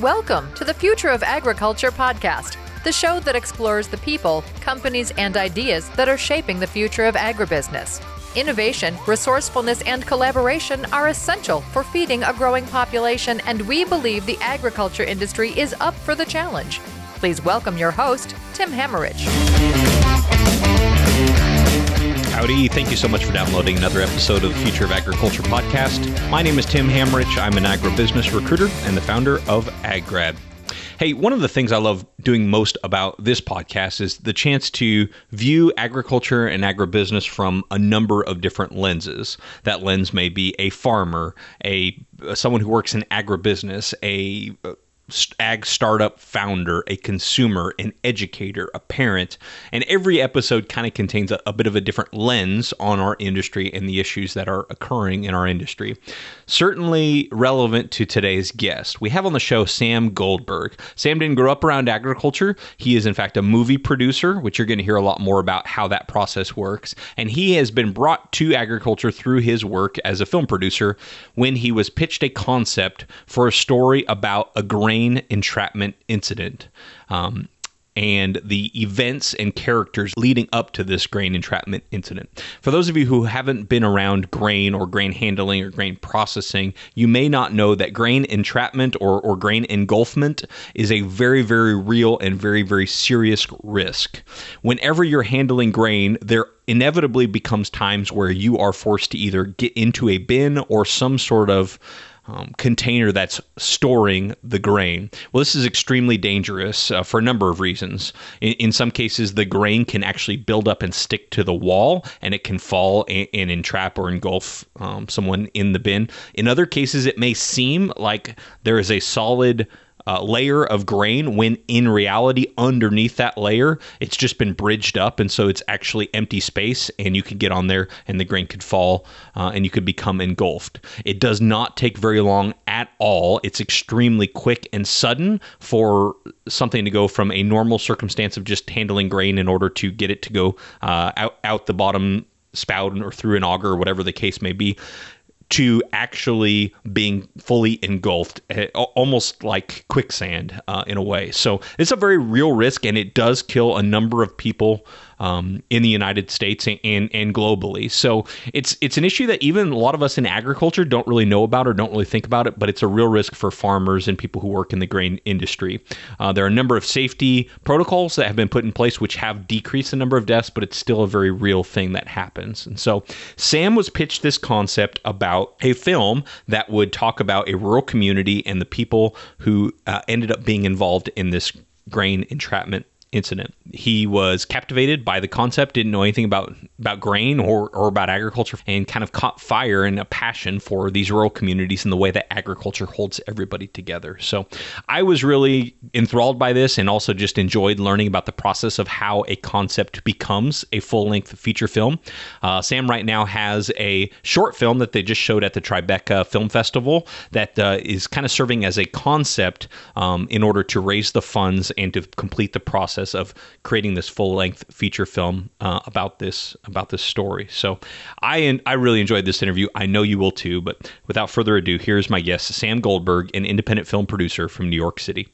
Welcome to the Future of Agriculture podcast, the show that explores the people, companies, and ideas that are shaping the future of agribusiness. Innovation, resourcefulness, and collaboration are essential for feeding a growing population, and we believe the agriculture industry is up for the challenge. Please welcome your host, Tim Hammerich. Howdy. Thank you so much for downloading another episode of the Future of Agriculture podcast. My name is Tim Hammerich. I'm an agribusiness recruiter and the founder of AgGrad. Hey, one of the things I love doing most about this podcast is the chance to view agriculture and agribusiness from a number of different lenses. That lens may be a farmer, a someone who works in agribusiness, a ag startup founder, a consumer, an educator, a parent. And every episode kind of contains a, a, bit of a different lens on our industry and the issues that are occurring in our industry. Certainly relevant to today's guest. We have on the show Sam Goldberg. Sam didn't grow up around agriculture. He is, in fact, a movie producer, which you're going to hear a lot more about how that process works. And he has been brought to agriculture through his work as a film producer when he was pitched a concept for a story about a grain entrapment incident. Um, and the events and characters leading up to this grain entrapment incident. For those of you who haven't been around grain or grain handling or grain processing, you may not know that grain entrapment or, or grain engulfment is a very, very real and very, very serious risk. Whenever you're handling grain, there inevitably becomes times where you are forced to either get into a bin or some sort of um, container that's storing the grain. Well, this is extremely dangerous uh, for a number of reasons. In, in, some cases, the grain can actually build up and stick to the wall, and it can fall and, and entrap or engulf um, someone in the bin. In other cases, it may seem like there is a solid uh, layer of grain when in reality underneath that layer it's just been bridged up and so it's actually empty space and you could get on there and the grain could fall uh, and you could become engulfed. It does not take very long at all. It's extremely quick and sudden for something to go from a normal circumstance of just handling grain in order to get it to go uh, out, out the bottom spout or through an auger or whatever the case may be to actually being fully engulfed, eh, almost like quicksand uh, in a way. So it's a very real risk, and it does kill a number of people um, in the United States and and globally. So it's it's an issue that even a lot of us in agriculture don't really know about or don't really think about it, but it's a real risk for farmers and people who work in the grain industry. Uh, there are a number of safety protocols that have been put in place which have decreased the number of deaths, but it's still a very real thing that happens. And so Sam was pitched this concept about a film that would talk about a rural community and the people who uh, ended up being involved in this grain entrapment incident. He was captivated by the concept, didn't know anything about about grain or, or about agriculture, and kind of caught fire and a passion for these rural communities and the way that agriculture holds everybody together. So I was really enthralled by this and also just enjoyed learning about the process of how a concept becomes a full length feature film. Uh, Sam right now has a short film that they just showed at the Tribeca Film Festival that uh, is kind of serving as a concept um, in order to raise the funds and to complete the process process of creating this full length feature film uh, about this about this story. So I I really enjoyed this interview. I know you will too. But without further ado, here's my guest, Sam Goldberg, an independent film producer from New York City.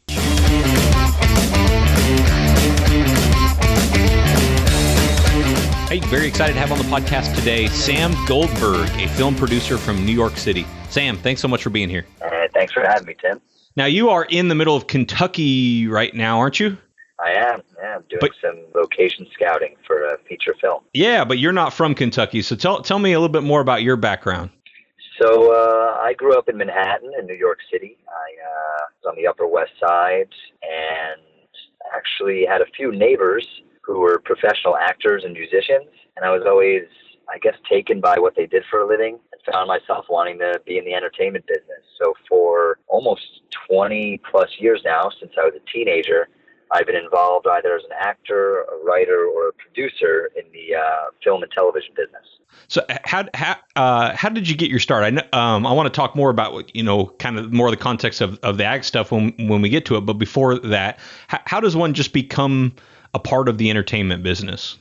Hey, very excited to have on the podcast today Sam Goldberg, a film producer from New York City. Sam, thanks so much for being here. Uh, thanks for having me, Tim. Now, you are in the middle of Kentucky right now, aren't you? I am. Yeah, I'm doing but, some location scouting for a feature film. Yeah, but you're not from Kentucky, so tell tell me a little bit more about your background. So uh, I grew up in Manhattan, in New York City. I uh, was on the Upper West Side, and actually had a few neighbors who were professional actors and musicians, and I was always, I guess, taken by what they did for a living, and found myself wanting to be in the entertainment business. So for almost 20 plus years now, since I was a teenager. I've been involved either as an actor, a writer, or a producer in the uh, film and television business. So how how uh, how did you get your start? I know, um, I want to talk more about you know kind of more of the context of, of the ag stuff when when we get to it. But before that, how, how does one just become a part of the entertainment business?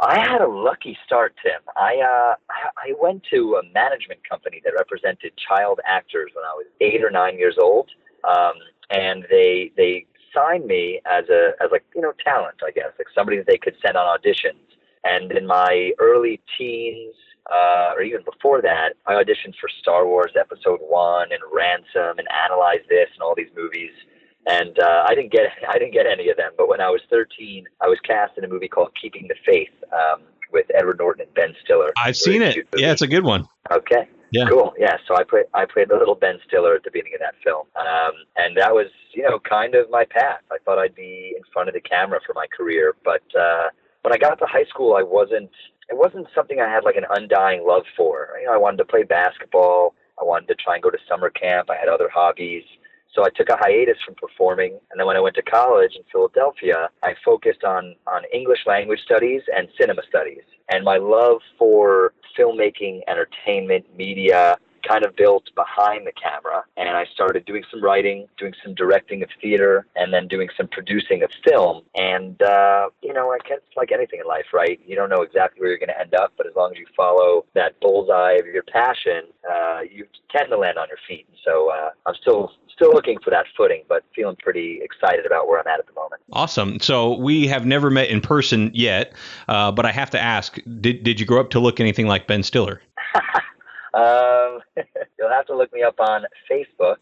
I had a lucky start, Tim. I uh, I went to a management company that represented child actors when I was eight or nine years old um, and they they signed me as a as like you know talent, I guess, like somebody that they could send on auditions. And in my early teens, uh, or even before that, I auditioned for Star Wars Episode One and Ransom and Analyze This and all these movies. And uh, I didn't get I didn't get any of them. But when I was 13, I was cast in a movie called Keeping the Faith um, with Edward Norton and Ben Stiller. I've seen it. Yeah, it's a good one. Okay. Yeah. Cool. Yeah. So I played I played the little Ben Stiller at the beginning of that film, um, and that was you know kind of my path. I thought I'd be in front of the camera for my career, but uh, when I got to high school, I wasn't. It wasn't something I had like an undying love for. You know, I wanted to play basketball. I wanted to try and go to summer camp. I had other hobbies. So I took a hiatus from performing, and then when I went to college in Philadelphia, I focused on on English language studies and cinema studies. And my love for filmmaking, entertainment, media, kind of built behind the camera. And I started doing some writing, doing some directing of theater, and then doing some producing of film. And, uh, you know, I guess like anything in life, right? You don't know exactly where you're going to end up, but as long as you follow that bullseye of your passion, uh, you tend to land on your feet. So uh, I'm still still looking for that footing, but feeling pretty excited about where I'm at at the moment. Awesome. So we have never met in person yet, uh, but I have to ask: Did did you grow up to look anything like Ben Stiller? Um, you'll have to look me up on Facebook.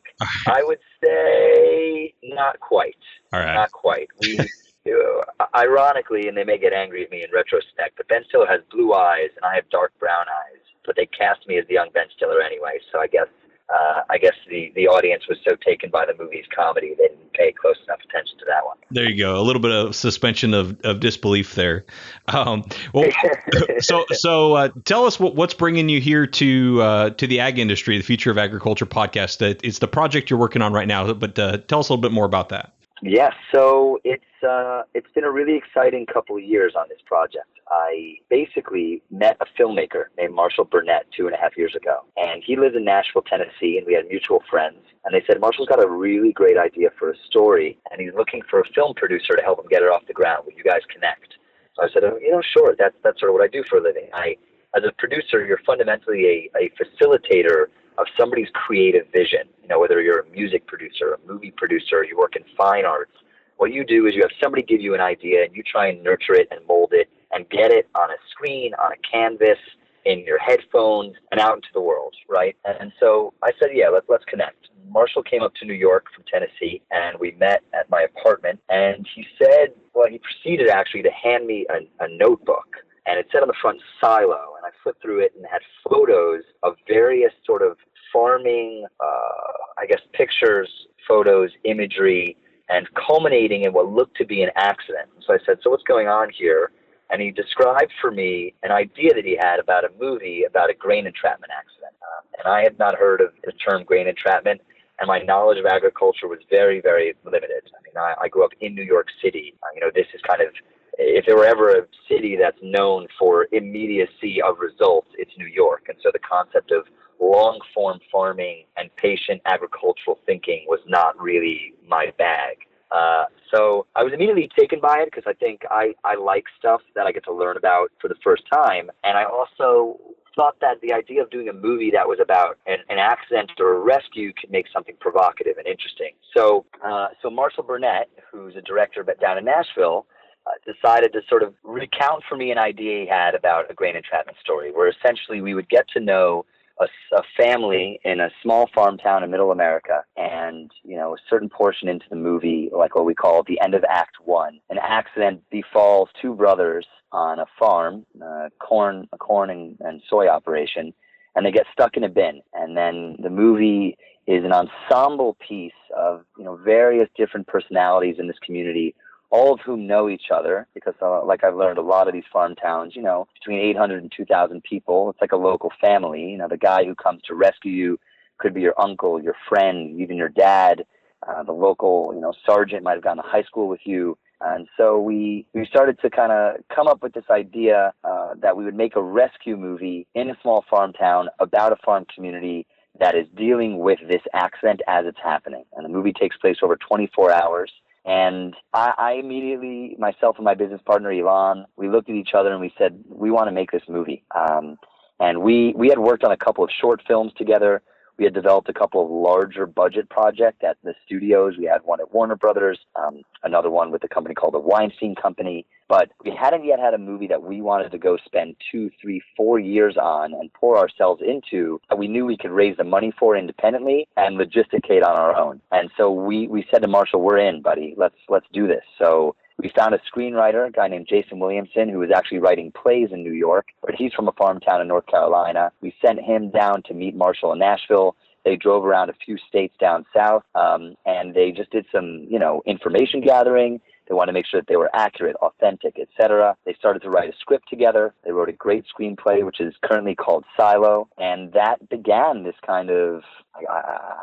I would say not quite. All right. Not quite. We, ironically, and they may get angry at me in retrospect, but Ben Stiller has blue eyes and I have dark brown eyes. But they cast me as the young Ben Stiller anyway, so I guess uh, I guess the, the audience was so taken by the movie's comedy they pay close enough attention to that one. There you go. A little bit of suspension of, of disbelief there. Um, well, so so uh, tell us what, what's bringing you here to uh, to the ag industry, the Future of Agriculture podcast. It's the project you're working on right now, but uh, tell us a little bit more about that. Yes, so it's uh, it's been a really exciting couple of years on this project. I basically met a filmmaker named Marshall Burnett two and a half years ago, and he lives in Nashville, Tennessee, and we had mutual friends. And they said Marshall's got a really great idea for a story, and he's looking for a film producer to help him get it off the ground. Will you guys connect? So I said, oh, you know, sure. That's that's sort of what I do for a living. I, as a producer, you're fundamentally a, a facilitator of somebody's creative vision. You know, whether you're a music producer, a movie producer, you work in fine arts. What you do is you have somebody give you an idea and you try and nurture it and mold it and get it on a screen, on a canvas, in your headphones, and out into the world, right? And so I said, yeah, let's let's connect. Marshall came up to New York from Tennessee, and we met at my apartment. And he said, well, he proceeded actually to hand me a, a notebook and it said on the front silo and i flipped through it and had photos of various sort of farming uh, i guess pictures photos imagery and culminating in what looked to be an accident so i said so what's going on here and he described for me an idea that he had about a movie about a grain entrapment accident um, and i had not heard of the term grain entrapment and my knowledge of agriculture was very, very limited. I mean, I, I grew up in New York City. Uh, you know, this is kind of if there were ever a city that's known for immediacy of results, it's New York. And so the concept of long form farming and patient agricultural thinking was not really my bag. Uh, so I was immediately taken by it because I think I, I like stuff that I get to learn about for the first time. And I also thought that the idea of doing a movie that was about an, an accident or a rescue could make something provocative and interesting. So, uh, so Marshall Burnett, who's a director down in Nashville, uh, decided to sort of recount for me an idea he had about a grain entrapment story, where essentially we would get to know a, a, family in a small farm town in middle America, and you know a certain portion into the movie, like what we call the end of Act One, an accident befalls two brothers on a farm, corn, a corn and, and soy operation, and they get stuck in a bin, and then the movie is an ensemble piece of you know various different personalities in this community all of whom know each other because, uh, like I've learned, a lot of these farm towns, you know, between 800 and 2,000 people. It's like a local family. You know, the guy who comes to rescue you could be your uncle, your friend, even your dad. Uh, the local, you know, sergeant might have gone to high school with you. And so we, we started to kind of come up with this idea uh, that we would make a rescue movie in a small farm town about a farm community that is dealing with this accident as it's happening. And the movie takes place over 24 hours. And I, I immediately, myself and my business partner Elon, we looked at each other and we said, we want to make this movie. Um, and we we had worked on a couple of short films together. We had developed a couple of larger budget projects at the studios. We had one at Warner Brothers, um, another one with a company called the Weinstein Company. But we hadn't yet had a movie that we wanted to go spend two, three, four years on and pour ourselves into that we knew we could raise the money for independently and logisticate on our own. And so we, we said to Marshall, we're in, buddy. Let's, let's do this. So we found a screenwriter, a guy named Jason Williamson, who was actually writing plays in New York, but he's from a farm town in North Carolina. We sent him down to meet Marshall in Nashville. They drove around a few states down south, um, and they just did some, you know, information gathering. They wanted to make sure that they were accurate, authentic, etc. They started to write a script together. They wrote a great screenplay, which is currently called Silo, and that began this kind of. Uh,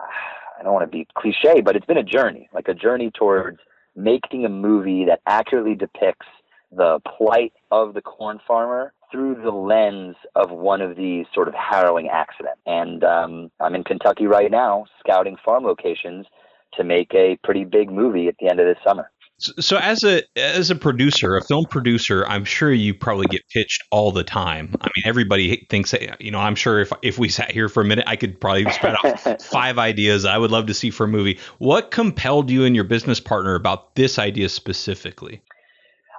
I don't want to be cliche, but it's been a journey, like a journey towards making a movie that accurately depicts the plight of the corn farmer through the lens of one of these sort of harrowing accidents. And um, I'm in Kentucky right now, scouting farm locations to make a pretty big movie at the end of this summer. So, as a as a producer, a film producer, I'm sure you probably get pitched all the time. I mean, everybody thinks that you know. I'm sure if if we sat here for a minute, I could probably spread out five ideas I would love to see for a movie. What compelled you and your business partner about this idea specifically?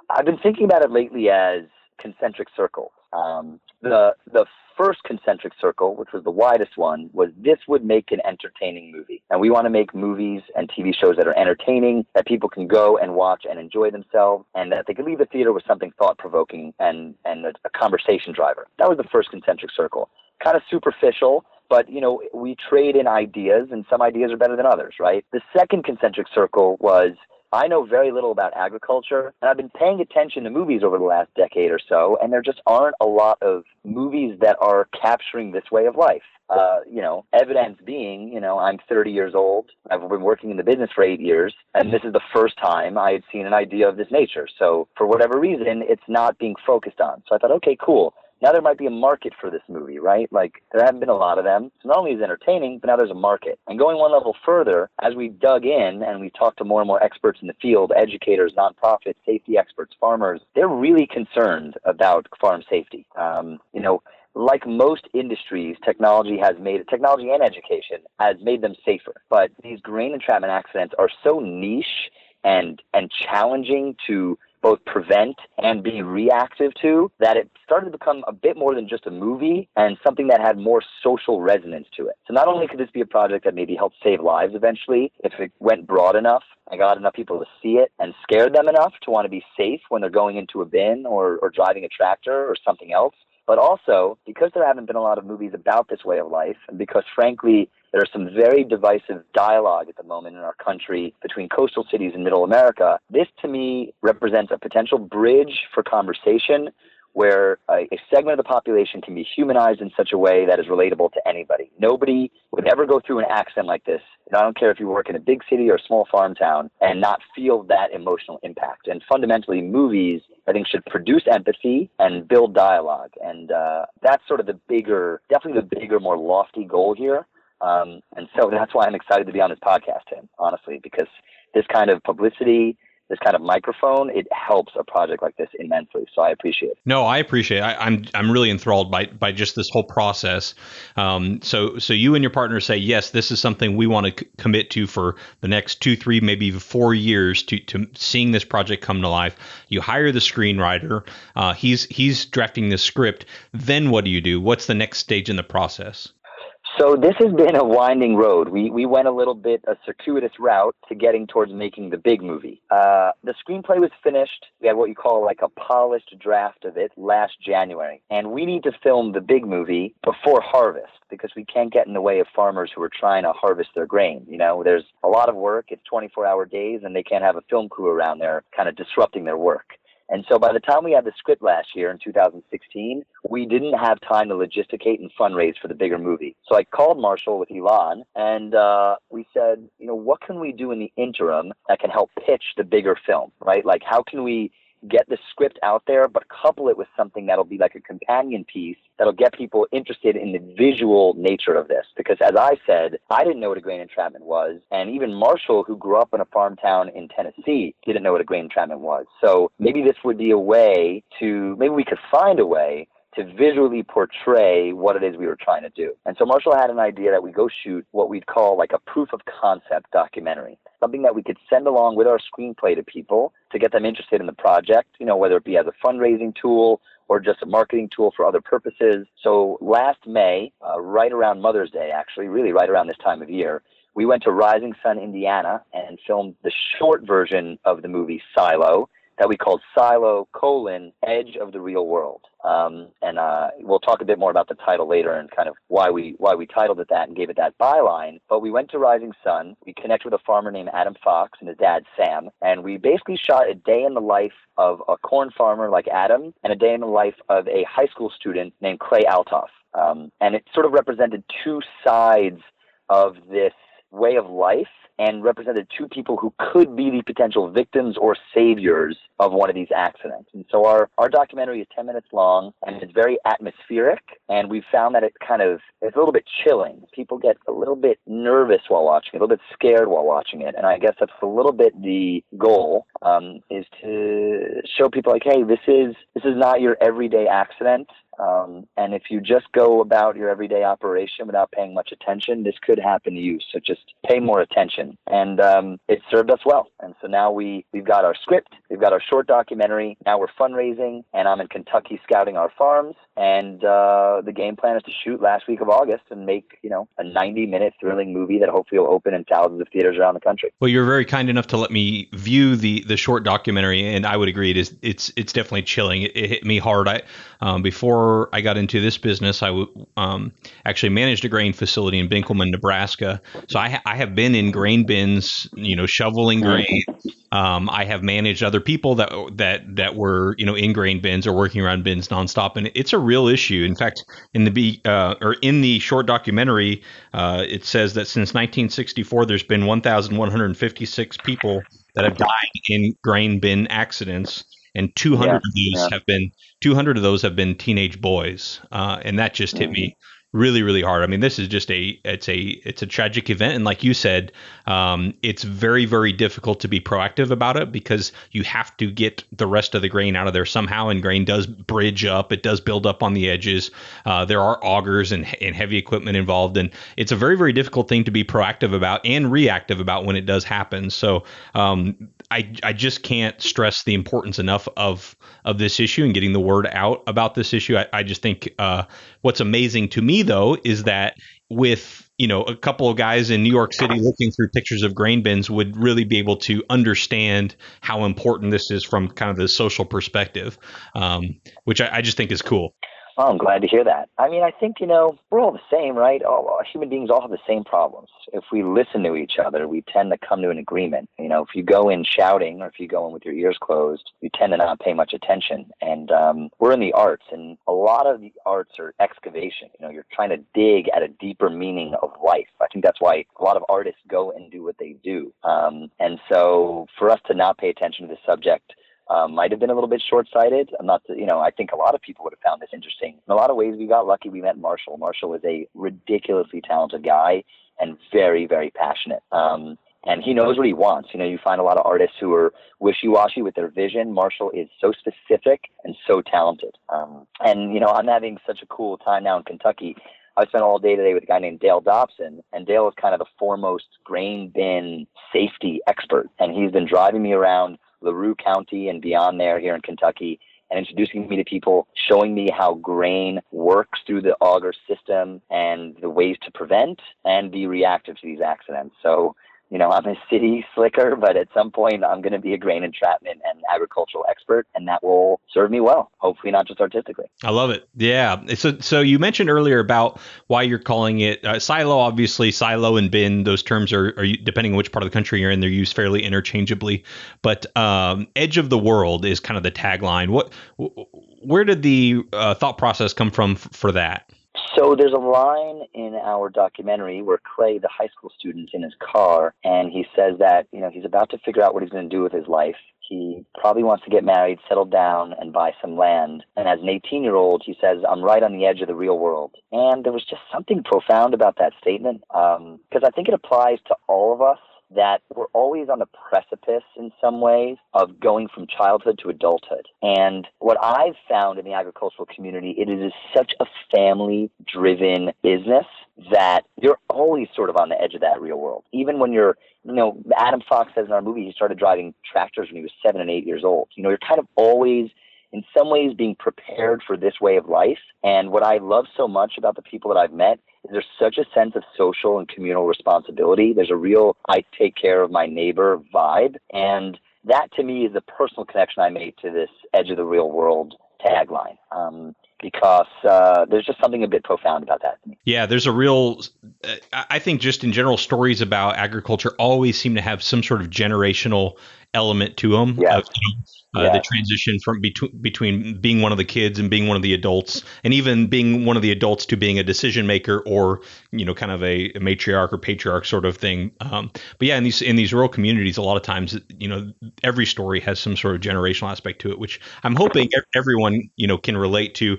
I've been thinking about it lately as concentric circles. Um, the the first concentric circle, which was the widest one, was this would make an entertaining movie. And we want to make movies and TV shows that are entertaining, that people can go and watch and enjoy themselves, and that they can leave the theater with something thought provoking and, and a, a conversation driver. That was the first concentric circle. Kind of superficial, but you know we trade in ideas and some ideas are better than others right the second concentric circle was I know very little about agriculture, and I've been paying attention to movies over the last decade or so, and there just aren't a lot of movies that are capturing this way of life. Uh, you know, evidence being, you know, I'm 30 years old. I've been working in the business for eight years, and this is the first time I had seen an idea of this nature. So, for whatever reason, it's not being focused on. So I thought, okay, cool now there might be a market for this movie, right? Like there haven't been a lot of them. So not only is it entertaining, but now there's a market. And going one level further, as we dug in and we talked to more and more experts in the field, educators, nonprofits, safety experts, farmers, they're really concerned about farm safety. Um, you know, like most industries, technology has made technology and education has made them safer. But these grain entrapment accidents are so niche and and challenging to both prevent and be reactive to, that it started to become a bit more than just a movie and something that had more social resonance to it. So not only could this be a project that maybe helped save lives eventually, if it went broad enough and got enough people to see it and scared them enough to want to be safe when they're going into a bin or, or driving a tractor or something else, but also because there haven't been a lot of movies about this way of life, and because frankly, there's some very divisive dialogue at the moment in our country between coastal cities and middle America. This to me represents a potential bridge for conversation where a, a, segment of the population can be humanized in such a way that is relatable to anybody. Nobody would ever go through an accident like this. And I don't care if you work in a big city or a small farm town and not feel that emotional impact. And fundamentally, movies, I think, should produce empathy and build dialogue. And uh, that's sort of the bigger, definitely the bigger, more lofty goal here. Um, and so that's why I'm excited to be on this podcast, Tim, honestly, because this kind of publicity this kind of microphone, it helps a project like this immensely. So I appreciate it. No, I appreciate it. I, am I'm, I'm really enthralled by by just this whole process. Um, so so you and your partner say yes, this is something we want to c- commit to for the next two, three, maybe even four years to to seeing this project come to life. You hire the screenwriter. Uh, he's he's drafting the script. Then what do you do? What's the next stage in the process? So this has been a winding road. We we went a little bit a circuitous route to getting towards making the big movie. Uh, the screenplay was finished. We had what you call like a polished draft of it last January, and we need to film the big movie before harvest because we can't get in the way of farmers who are trying to harvest their grain. You know, there's a lot of work. It's 24 hour days, and they can't have a film crew around there kind of disrupting their work. And so by the time we had the script last year in 2016, we didn't have time to logisticate and fundraise for the bigger movie. So I called Marshall with Elon and uh, we said, you know, what can we do in the interim that can help pitch the bigger film, right? Like, how can we get the script out there, but couple it with something that'll be like a companion piece that'll get people interested in the visual nature of this. Because as I said, I didn't know what a grain entrapment was. And even Marshall, who grew up in a farm town in Tennessee, didn't know what a grain entrapment was. So maybe this would be a way to, maybe we could find a way to visually portray what it is we were trying to do. And so Marshall had an idea that we go shoot what we'd call like a proof of concept documentary, something that we could send along with our screenplay to people to get them interested in the project, you know, whether it be as a fundraising tool or just a marketing tool for other purposes. So last May, uh, right around Mother's Day, actually, really right around this time of year, we went to Rising Sun, Indiana, and filmed the short version of the movie Silo that we called Silo colon Edge of the Real World. Um, and uh, we'll talk a bit more about the title later and kind of why we why we titled it that and gave it that byline. But we went to Rising Sun. We connected with a farmer named Adam Fox and his dad Sam, and we basically shot a day in the life of a corn farmer like Adam and a day in the life of a high school student named Clay Altoff. Um, and it sort of represented two sides of this way of life and represented two people who could be the potential victims or saviors of one of these accidents. And so our, our documentary is 10 minutes long and it's very atmospheric. And we found that it kind of, it's a little bit chilling. People get a little bit nervous while watching it, a little bit scared while watching it. And I guess that's a little bit the goal um, is to show people like, hey, this is, this is not your everyday accident. Um, and if you just go about your everyday operation without paying much attention, this could happen to you. So just pay more attention. And um, it served us well. And so now we, we've got our script, we've got our short documentary. Now we're fundraising, and I'm in Kentucky scouting our farms. And uh, the game plan is to shoot last week of August and make, you know, a 90 minute thrilling movie that hopefully will open in thousands of theaters around the country. Well, you're very kind enough to let me view the, the short documentary, and I would agree it is it's it's definitely chilling. It, it hit me hard. I um, before I got into this business, I w- um, actually managed a grain facility in Benkelman, Nebraska. So I, ha- I have been in grain bins, you know, shoveling grain. Um, I have managed other people that that that were you know in grain bins or working around bins nonstop, and it's a real issue. In fact, in the uh, or in the short documentary, uh, it says that since 1964, there's been 1,156 people that have died in grain bin accidents and 200 yeah, of those yeah. have been 200 of those have been teenage boys, uh, and that just hit mm-hmm. me really really hard. I mean this is just a it's a it's a tragic event. And like you said um, it's very very difficult to be proactive about it because you have to get the rest of the grain out of there somehow. And grain does bridge up. It does build up on the edges. Uh, there are augers and, and heavy equipment involved. And it's a very very difficult thing to be proactive about and reactive about when it does happen. So um, I, I just can't stress the importance enough of of this issue and getting the word out about this issue. I, I just think uh, what's amazing to me though is that with you know a couple of guys in New York City looking through pictures of grain bins would really be able to understand how important this is from kind of the social perspective, um, which I, I just think is cool. Oh, I'm glad to hear that. I mean, I think, you know, we're all the same, right? All human beings all have the same problems. If we listen to each other, we tend to come to an agreement. You know, if you go in shouting or if you go in with your ears closed, you tend to not pay much attention. And um, we're in the arts, and a lot of the arts are excavation. You know, you're trying to dig at a deeper meaning of life. I think that's why a lot of artists go and do what they do. Um, and so for us to not pay attention to the subject, um, might have been a little bit short-sighted. I'm not, you know, I think a lot of people would have found this interesting. In a lot of ways, we got lucky. We met Marshall. Marshall is a ridiculously talented guy and very, very passionate. Um, and he knows what he wants. You know, you find a lot of artists who are wishy-washy with their vision. Marshall is so specific and so talented. Um, and you know, I'm having such a cool time now in Kentucky. I spent all day today with a guy named Dale Dobson, and Dale is kind of the foremost grain bin safety expert, and he's been driving me around LaRue County and beyond there here in Kentucky and introducing me to people, showing me how grain works through the auger system and the ways to prevent and be reactive to these accidents. So you know, I'm a city slicker, but at some point I'm going to be a grain entrapment and agricultural expert, and that will serve me well. Hopefully, not just artistically. I love it. Yeah. So, so you mentioned earlier about why you're calling it uh, silo. Obviously, silo and bin; those terms are, are, depending on which part of the country you're in, they're used fairly interchangeably. But um, edge of the world is kind of the tagline. What, where did the uh, thought process come from f- for that? So there's a line in our documentary where Clay, the high school student, in his car, and he says that you know he's about to figure out what he's going to do with his life. He probably wants to get married, settle down, and buy some land. And as an 18 year old, he says, I'm right on the edge of the real world. And there was just something profound about that statement because um, I think it applies to all of us that we're always on the precipice in some ways of going from childhood to adulthood. And what I've found in the agricultural community, it is such a family driven business that you're always sort of on the edge of that real world. Even when you're, you know, Adam Fox says in our movie he started driving tractors when he was seven and eight years old. You know, you're kind of always in some ways being prepared for this way of life. And what I love so much about the people that I've met is there's such a sense of social and communal responsibility. There's a real I take care of my neighbor vibe. And that to me is the personal connection I made to this edge of the real world tagline. Um, because uh, there's just something a bit profound about that. Yeah, there's a real, I think, just in general, stories about agriculture always seem to have some sort of generational element to them. Yeah. Of, uh, yeah. The transition from between between being one of the kids and being one of the adults, and even being one of the adults to being a decision maker or you know kind of a, a matriarch or patriarch sort of thing. Um, but yeah, in these in these rural communities, a lot of times you know every story has some sort of generational aspect to it, which I'm hoping everyone you know can relate to.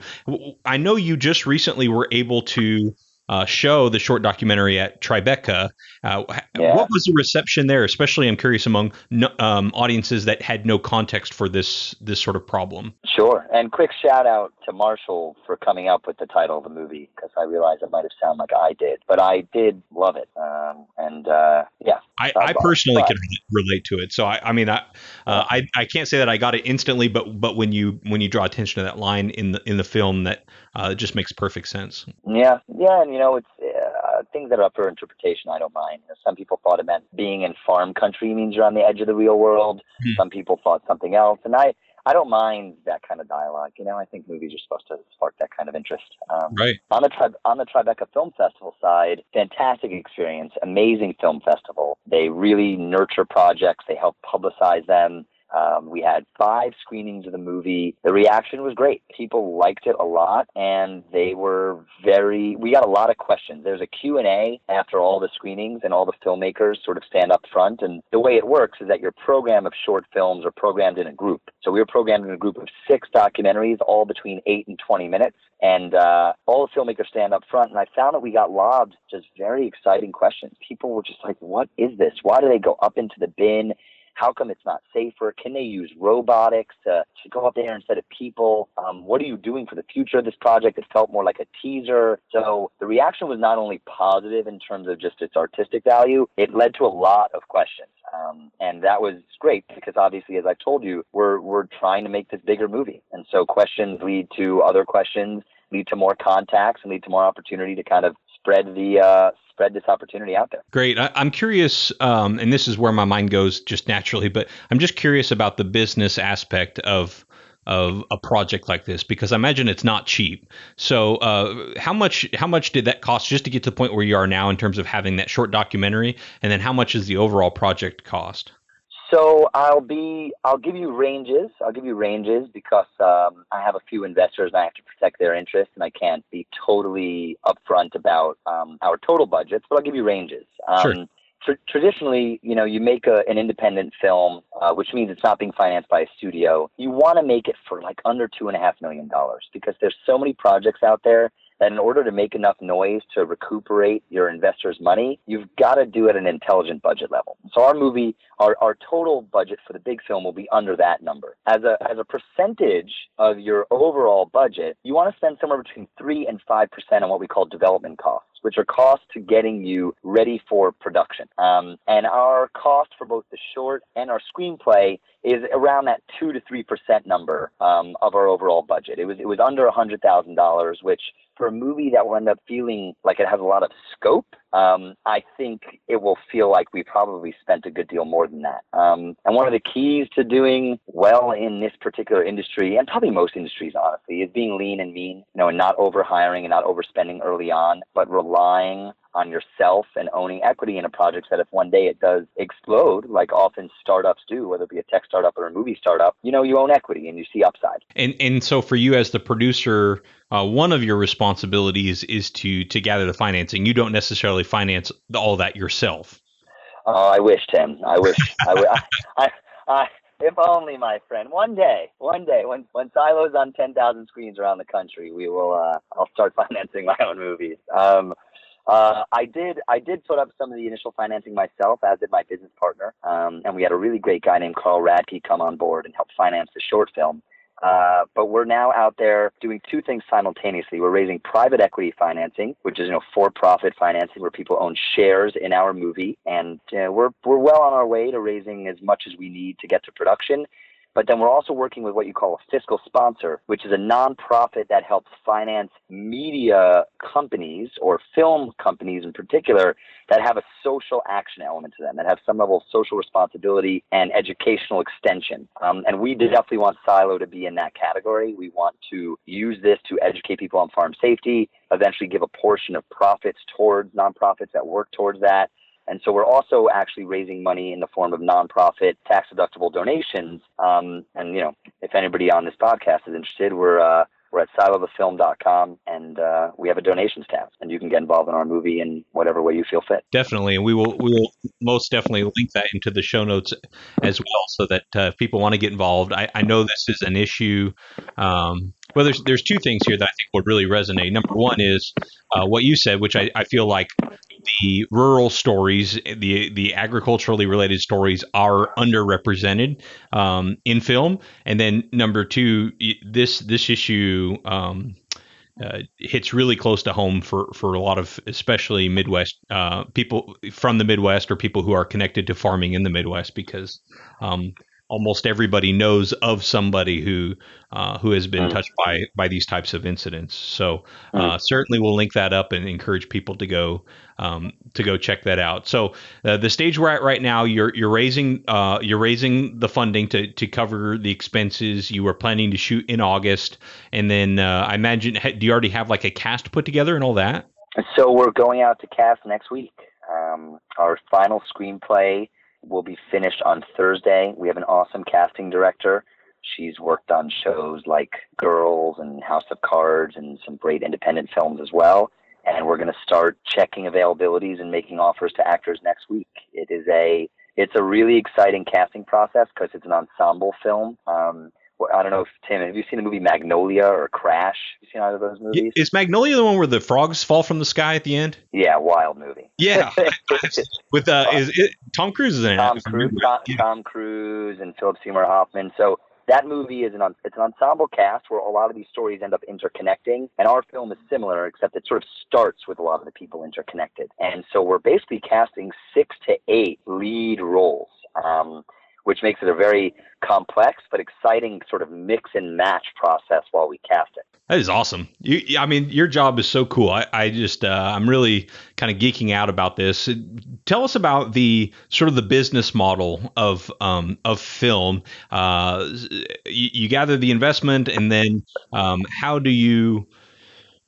I know you just recently were able to uh, show the short documentary at Tribeca. Uh, yeah. What was the reception there? Especially, I'm curious among no, um, audiences that had no context for this this sort of problem. Sure, and quick shout out to Marshall for coming up with the title of the movie because I realized it might have sounded like I did, but I did love it, um, and uh, yeah. I, I personally but, can relate to it, so I, I mean, I, uh, I I can't say that I got it instantly, but but when you when you draw attention to that line in the in the film, that uh, it just makes perfect sense. Yeah, yeah, and you know, it's uh, things that are up for interpretation. I don't mind. You know, some people thought it meant being in farm country means you're on the edge of the real world. Hmm. Some people thought something else, and I I don't mind that kind of dialogue. You know, I think movies are supposed to spark that kind of interest. Um, right. On the tri- on the Tribeca Film Festival side, fantastic experience, amazing film festival. They really nurture projects. They help publicize them. Um, we had five screenings of the movie. The reaction was great. People liked it a lot, and they were very. We got a lot of questions. There's a Q and A after all the screenings, and all the filmmakers sort of stand up front. And the way it works is that your program of short films are programmed in a group. So we were programmed in a group of six documentaries, all between eight and twenty minutes, and uh, all the filmmakers stand up front. And I found that we got lobbed just very exciting questions. People were just like, "What is this? Why do they go up into the bin?" How come it's not safer? Can they use robotics to, to go up there instead of people? Um, what are you doing for the future of this project? It felt more like a teaser. So the reaction was not only positive in terms of just its artistic value, it led to a lot of questions. Um, and that was great because obviously, as I told you, we're, we're trying to make this bigger movie. And so questions lead to other questions, lead to more contacts, and lead to more opportunity to kind of spread the uh, spread this opportunity out there. Great. I, am curious, um, and this is where my mind goes just naturally, but I'm just curious about the business aspect of of a project like this because I imagine it's not cheap. So, uh, how much how much did that cost just to get to the point where you are now in terms of having that short documentary, and then how much is the overall project cost? So I'll be I'll give you ranges. I'll give you ranges because um, I have a few investors and I have to protect their interests, and I can't be totally upfront about um, our total budgets. But I'll give you ranges. Um, sure. Tr- traditionally, you know, you make a, an independent film, uh, which means it's not being financed by a studio. You want to make it for like under two and a half million dollars because there's so many projects out there that in order to make enough noise to recuperate your investors' money, you've got to do it at an intelligent budget level. So our movie, our, our total budget for the big film will be under that number. As a as a percentage of your overall budget, you want to spend somewhere between three and five percent on what we call development costs which are costs to getting you ready for production. Um, and our cost for both the short and our screenplay is around that two to three percent number um, of our overall budget. It was it was under a hundred thousand dollars, which for a movie that will end up feeling like it has a lot of scope, um, I think it will feel like we probably spent a good deal more than that. Um, and one of the keys to doing well in this particular industry, and probably most industries, honestly, is being lean and mean, you know, and not over hiring and not overspending early on, but relying on yourself and owning equity in a project that if one day it does explode, like often startups do, whether it be a tech startup or a movie startup, you know, you own equity and you see upside. And and so for you as the producer, uh, one of your responsibilities is to to gather the financing. You don't necessarily finance all that yourself. Oh, I wish, Tim. I wish. I, I, I, if only, my friend. One day, one day, when when Silo's on ten thousand screens around the country, we will. Uh, I'll start financing my own movies. Um, Uh, I did. I did put up some of the initial financing myself, as did my business partner. Um, and we had a really great guy named Carl Radke come on board and help finance the short film. Uh, but we're now out there doing two things simultaneously. We're raising private equity financing, which is you know for-profit financing where people own shares in our movie, and uh, we're we're well on our way to raising as much as we need to get to production. But then we're also working with what you call a fiscal sponsor, which is a nonprofit that helps finance media companies or film companies in particular that have a social action element to them, that have some level of social responsibility and educational extension. Um, and we definitely want Silo to be in that category. We want to use this to educate people on farm safety, eventually give a portion of profits towards nonprofits that work towards that and so we're also actually raising money in the form of nonprofit tax deductible donations. Um, and, you know, if anybody on this podcast is interested, we're, uh, we're at silothefilm.com and uh, we have a donations tab and you can get involved in our movie in whatever way you feel fit. Definitely. And we will, we will most definitely link that into the show notes as well so that uh, if people want to get involved. I, I know this is an issue. Um, well, there's, there's two things here that I think would really resonate. Number one is uh, what you said, which I, I feel like the rural stories, the the agriculturally related stories are underrepresented um, in film. And then number two, this this issue um, uh, hits really close to home for for a lot of especially Midwest uh, people from the Midwest or people who are connected to farming in the Midwest because um, almost everybody knows of somebody who uh, who has been mm. touched by by these types of incidents. So uh, mm. certainly we'll link that up and encourage people to go um, to go check that out. So uh, the stage we're at right now, you're you're raising uh, you're raising the funding to to cover the expenses. You were planning to shoot in August, and then uh, I imagine do you already have like a cast put together and all that? So we're going out to cast next week. Um, our final screenplay will be finished on Thursday. We have an awesome casting director. She's worked on shows like Girls and House of Cards and some great independent films as well. And we're going to start checking availabilities and making offers to actors next week. It is a it's a really exciting casting process because it's an ensemble film. Um, I don't know if Tim, have you seen the movie Magnolia or Crash? Have you seen either of those movies? Is Magnolia the one where the frogs fall from the sky at the end? Yeah, wild movie. Yeah, with uh, is it Tom Cruise is in Tom it? Cruise, Tom, yeah. Tom Cruise and Philip Seymour Hoffman. So that movie is an it's an ensemble cast where a lot of these stories end up interconnecting, and our film is similar, except it sort of starts with a lot of the people interconnected. And so we're basically casting six to eight lead roles. Um, which makes it a very complex but exciting sort of mix and match process while we cast it. That is awesome. You, I mean, your job is so cool. I, I just, uh, I'm really kind of geeking out about this. Tell us about the sort of the business model of um, of film. Uh, you, you, gather the investment, and then um, how do you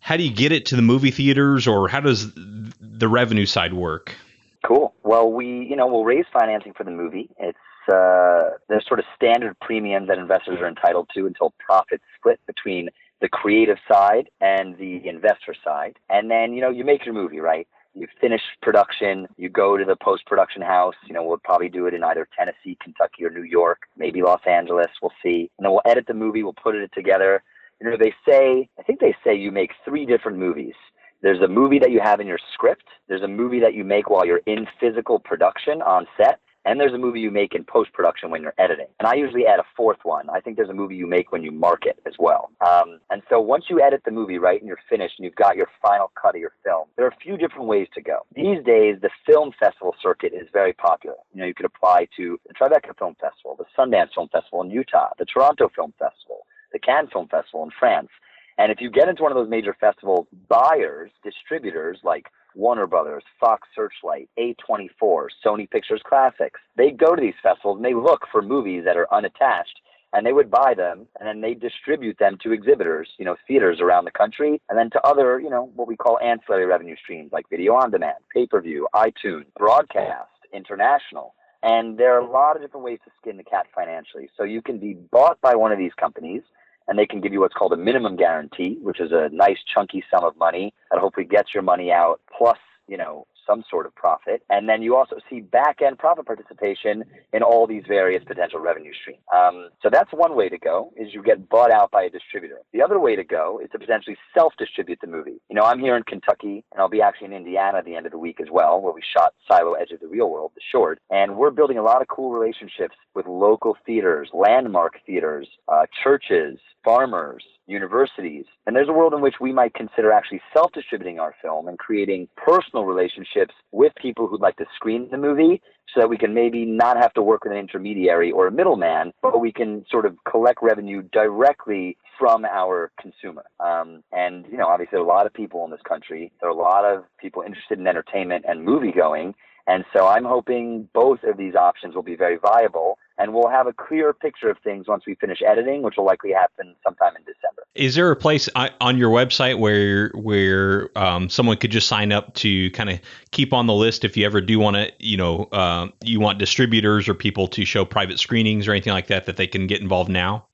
how do you get it to the movie theaters, or how does the revenue side work? Cool. Well, we, you know, we'll raise financing for the movie. It's uh, there's sort of standard premiums that investors are entitled to until profits split between the creative side and the investor side. And then, you know, you make your movie, right? You finish production, you go to the post production house. You know, we'll probably do it in either Tennessee, Kentucky, or New York, maybe Los Angeles. We'll see. And then we'll edit the movie, we'll put it together. You know, they say, I think they say you make three different movies. There's a movie that you have in your script, there's a movie that you make while you're in physical production on set, and there's a movie you make in post production when you're editing. And I usually add a fourth one. I think there's a movie you make when you market as well. Um, and so once you edit the movie, right, and you're finished and you've got your final cut of your film, there are a few different ways to go. These days, the film festival circuit is very popular. You know, you could apply to the Tribeca Film Festival, the Sundance Film Festival in Utah, the Toronto Film Festival, the Cannes Film Festival in France. And if you get into one of those major festivals, buyers, distributors like Warner Brothers, Fox Searchlight, A24, Sony Pictures Classics. They go to these festivals and they look for movies that are unattached and they would buy them and then they distribute them to exhibitors, you know, theaters around the country and then to other, you know, what we call ancillary revenue streams like video on demand, pay-per-view, iTunes, broadcast, international. And there are a lot of different ways to skin the cat financially. So you can be bought by one of these companies and they can give you what's called a minimum guarantee, which is a nice chunky sum of money that hopefully gets your money out plus, you know, some sort of profit. And then you also see back end profit participation in all these various potential revenue streams. Um, so that's one way to go is you get bought out by a distributor. The other way to go is to potentially self distribute the movie. You know, I'm here in Kentucky and I'll be actually in Indiana at the end of the week as well, where we shot Silo Edge of the Real World, the short. And we're building a lot of cool relationships with local theaters, landmark theaters, uh, churches, farmers, universities. And there's a world in which we might consider actually self distributing our film and creating personal relationships with people who'd like to screen the movie so that we can maybe not have to work with an intermediary or a middleman, but we can sort of collect revenue directly from our consumer. Um, and, you know, obviously there are a lot of people in this country. There are a lot of people interested in entertainment and movie going. And so I'm hoping both of these options will be very viable and we'll have a clear picture of things once we finish editing, which will likely happen sometime in December. Is there a place on your website where where um, someone could just sign up to kind of keep on the list if you ever do want to, you know, uh, you want distributors or people to show private screenings or anything like that that they can get involved now?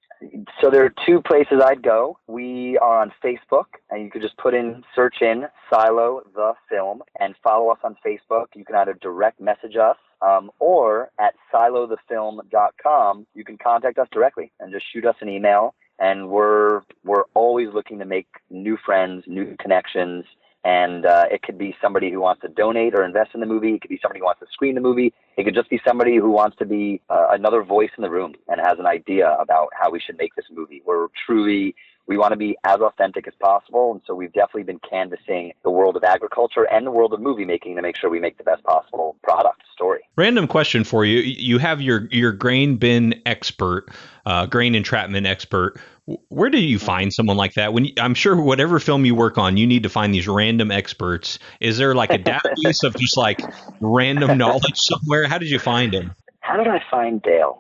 So there are two places I'd go. We are on Facebook, and you could just put in search in Silo the Film and follow us on Facebook. You can either direct message us um, or at silothefilm.com, you can contact us directly and just shoot us an email. And we're we're always looking to make new friends, new connections, and uh, it could be somebody who wants to donate or invest in the movie. It could be somebody who wants to screen the movie. It could just be somebody who wants to be uh, another voice in the room and has an idea about how we should make this movie. We're truly we want to be as authentic as possible. And so we've definitely been canvassing the world of agriculture and the world of movie making to make sure we make the best possible product story. Random question for you. You have your, your grain bin expert, uh, grain entrapment expert. Where do you find someone like that? When you, I'm sure whatever film you work on, you need to find these random experts. Is there like a database of just like random knowledge somewhere? How did you find him? How did I find Dale?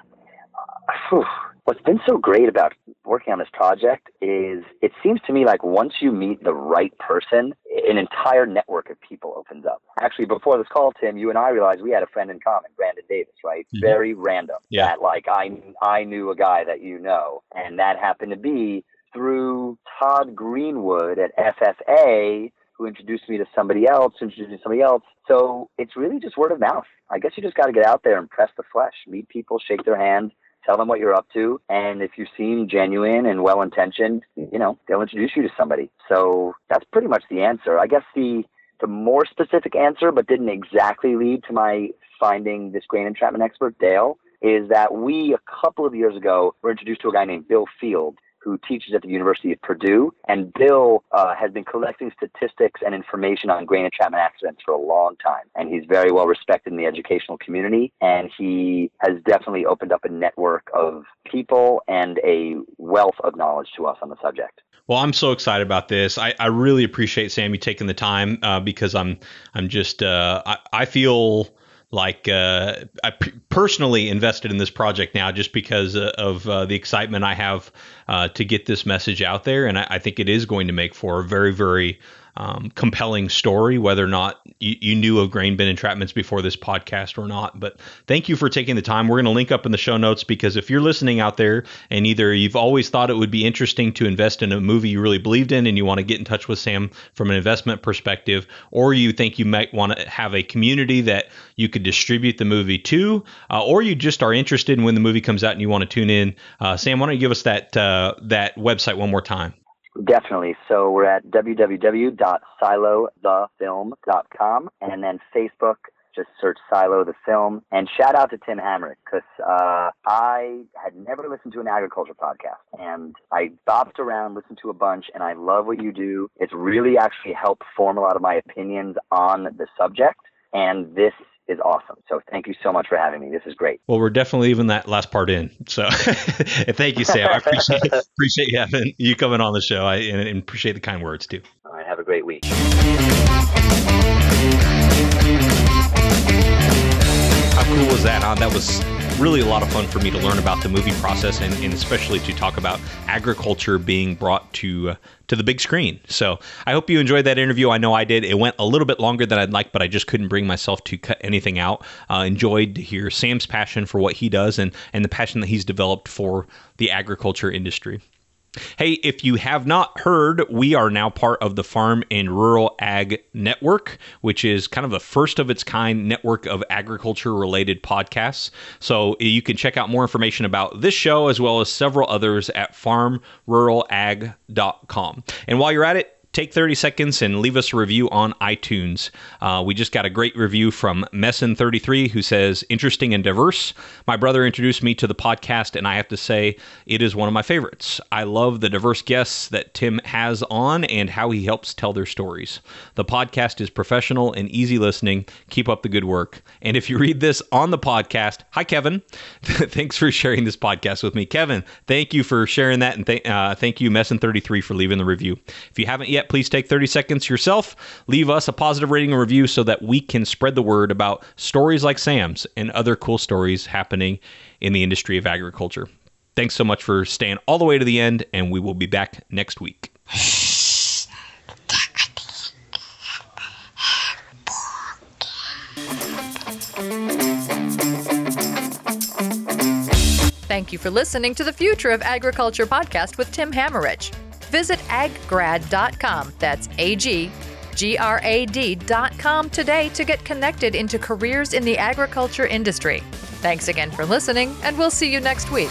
Uh, what's been so great about working on this project is it seems to me like once you meet the right person, an entire network of people opens up. Actually, before this call, Tim, you and I realized we had a friend in common, Brandon Davis, right? Mm-hmm. Very random. Yeah. That like I I knew a guy that you know, and that happened to be through Todd Greenwood at FFA who introduced me to somebody else, introduced me to somebody else. So it's really just word of mouth. I guess you just got to get out there and press the flesh, meet people, shake their hand, tell them what you're up to, and if you seem genuine and well intentioned, you know, they'll introduce you to somebody. So that's pretty much the answer. I guess the the more specific answer, but didn't exactly lead to my finding this grain entrapment expert, Dale, is that we a couple of years ago were introduced to a guy named Bill Field, who teaches at the University of Purdue. And Bill uh, has been collecting statistics and information on grain entrapment accidents for a long time. And he's very well respected in the educational community. And he has definitely opened up a network of people and a wealth of knowledge to us on the subject. Well, I'm so excited about this. I, I really appreciate Sam you taking the time uh, because I'm I'm just uh, I, I feel like uh, I p- personally invested in this project now just because uh, of uh, the excitement I have uh, to get this message out there, and I, I, think it is going to make for a very, very um, compelling story, whether or not you, you, knew of grain bin entrapments before this podcast or not. But thank you for taking the time. We're going to link up in the show notes because if you're listening out there and either you've always thought it would be interesting to invest in a movie you really believed in and you want to get in touch with Sam from an investment perspective, or you think you might want to have a community that you could distribute the movie to, uh, or you just are interested in when the movie comes out and you want to tune in, uh, Sam, why don't you give us that uh, that website one more time? Definitely. So we're at www.silothefilm.com and then Facebook. Just search Silo the Film. And shout out to Tim Hammerich because uh, I had never listened to an agriculture podcast. And I bopped around, listened to a bunch, and I love what you do. It's really actually helped form a lot of my opinions on the subject. And this is awesome. So thank you so much for having me. This is great. Well, we're definitely leaving that last part in. So thank you, Sam. I appreciate appreciate you having you coming on the show. I and, and appreciate the kind words too. All right. Have a great week. How cool was that? Huh? That was really a lot of fun for me to learn about the movie process and, and especially to talk about agriculture being brought to uh, to the big screen. So I hope you enjoyed that interview. I know I did. It went a little bit longer than I'd like, but I just couldn't bring myself to cut anything out. Uh, enjoyed to hear Sam's passion for what he does and and the passion that he's developed for the agriculture industry. Hey, if you have not heard, we are now part of the Farm and Rural Ag Network, which is kind of the first of its kind network of agriculture related podcasts. So you can check out more information about this show as well as several others at farmruralag.com. And while you're at it, take 30 seconds and leave us a review on iTunes. Uh, we just got a great review from Messin33 who says, interesting and diverse. My brother introduced me to the podcast, and I have to say, it is one of my favorites. I love the diverse guests that Tim has on and how he helps tell their stories. The podcast is professional and easy listening. Keep up the good work. And if you read this on the podcast, hi, Kevin. Thanks for sharing this podcast with me. Kevin, thank you for sharing that. And th- uh, thank you, Messin33, for leaving the review. If you haven't yet, yet, please take 30 seconds yourself, leave us a positive rating and review so that we can spread the word about stories like Sam's and other cool stories happening in the industry of agriculture. Thanks so much for staying all the way to the end, and we will be back next week. Thank you for listening to the Future of Agriculture podcast with Tim Hammerich. Visit aggrad.com. That's A G G R A D.com today to get connected into careers in the agriculture industry. Thanks again for listening, and we'll see you next week.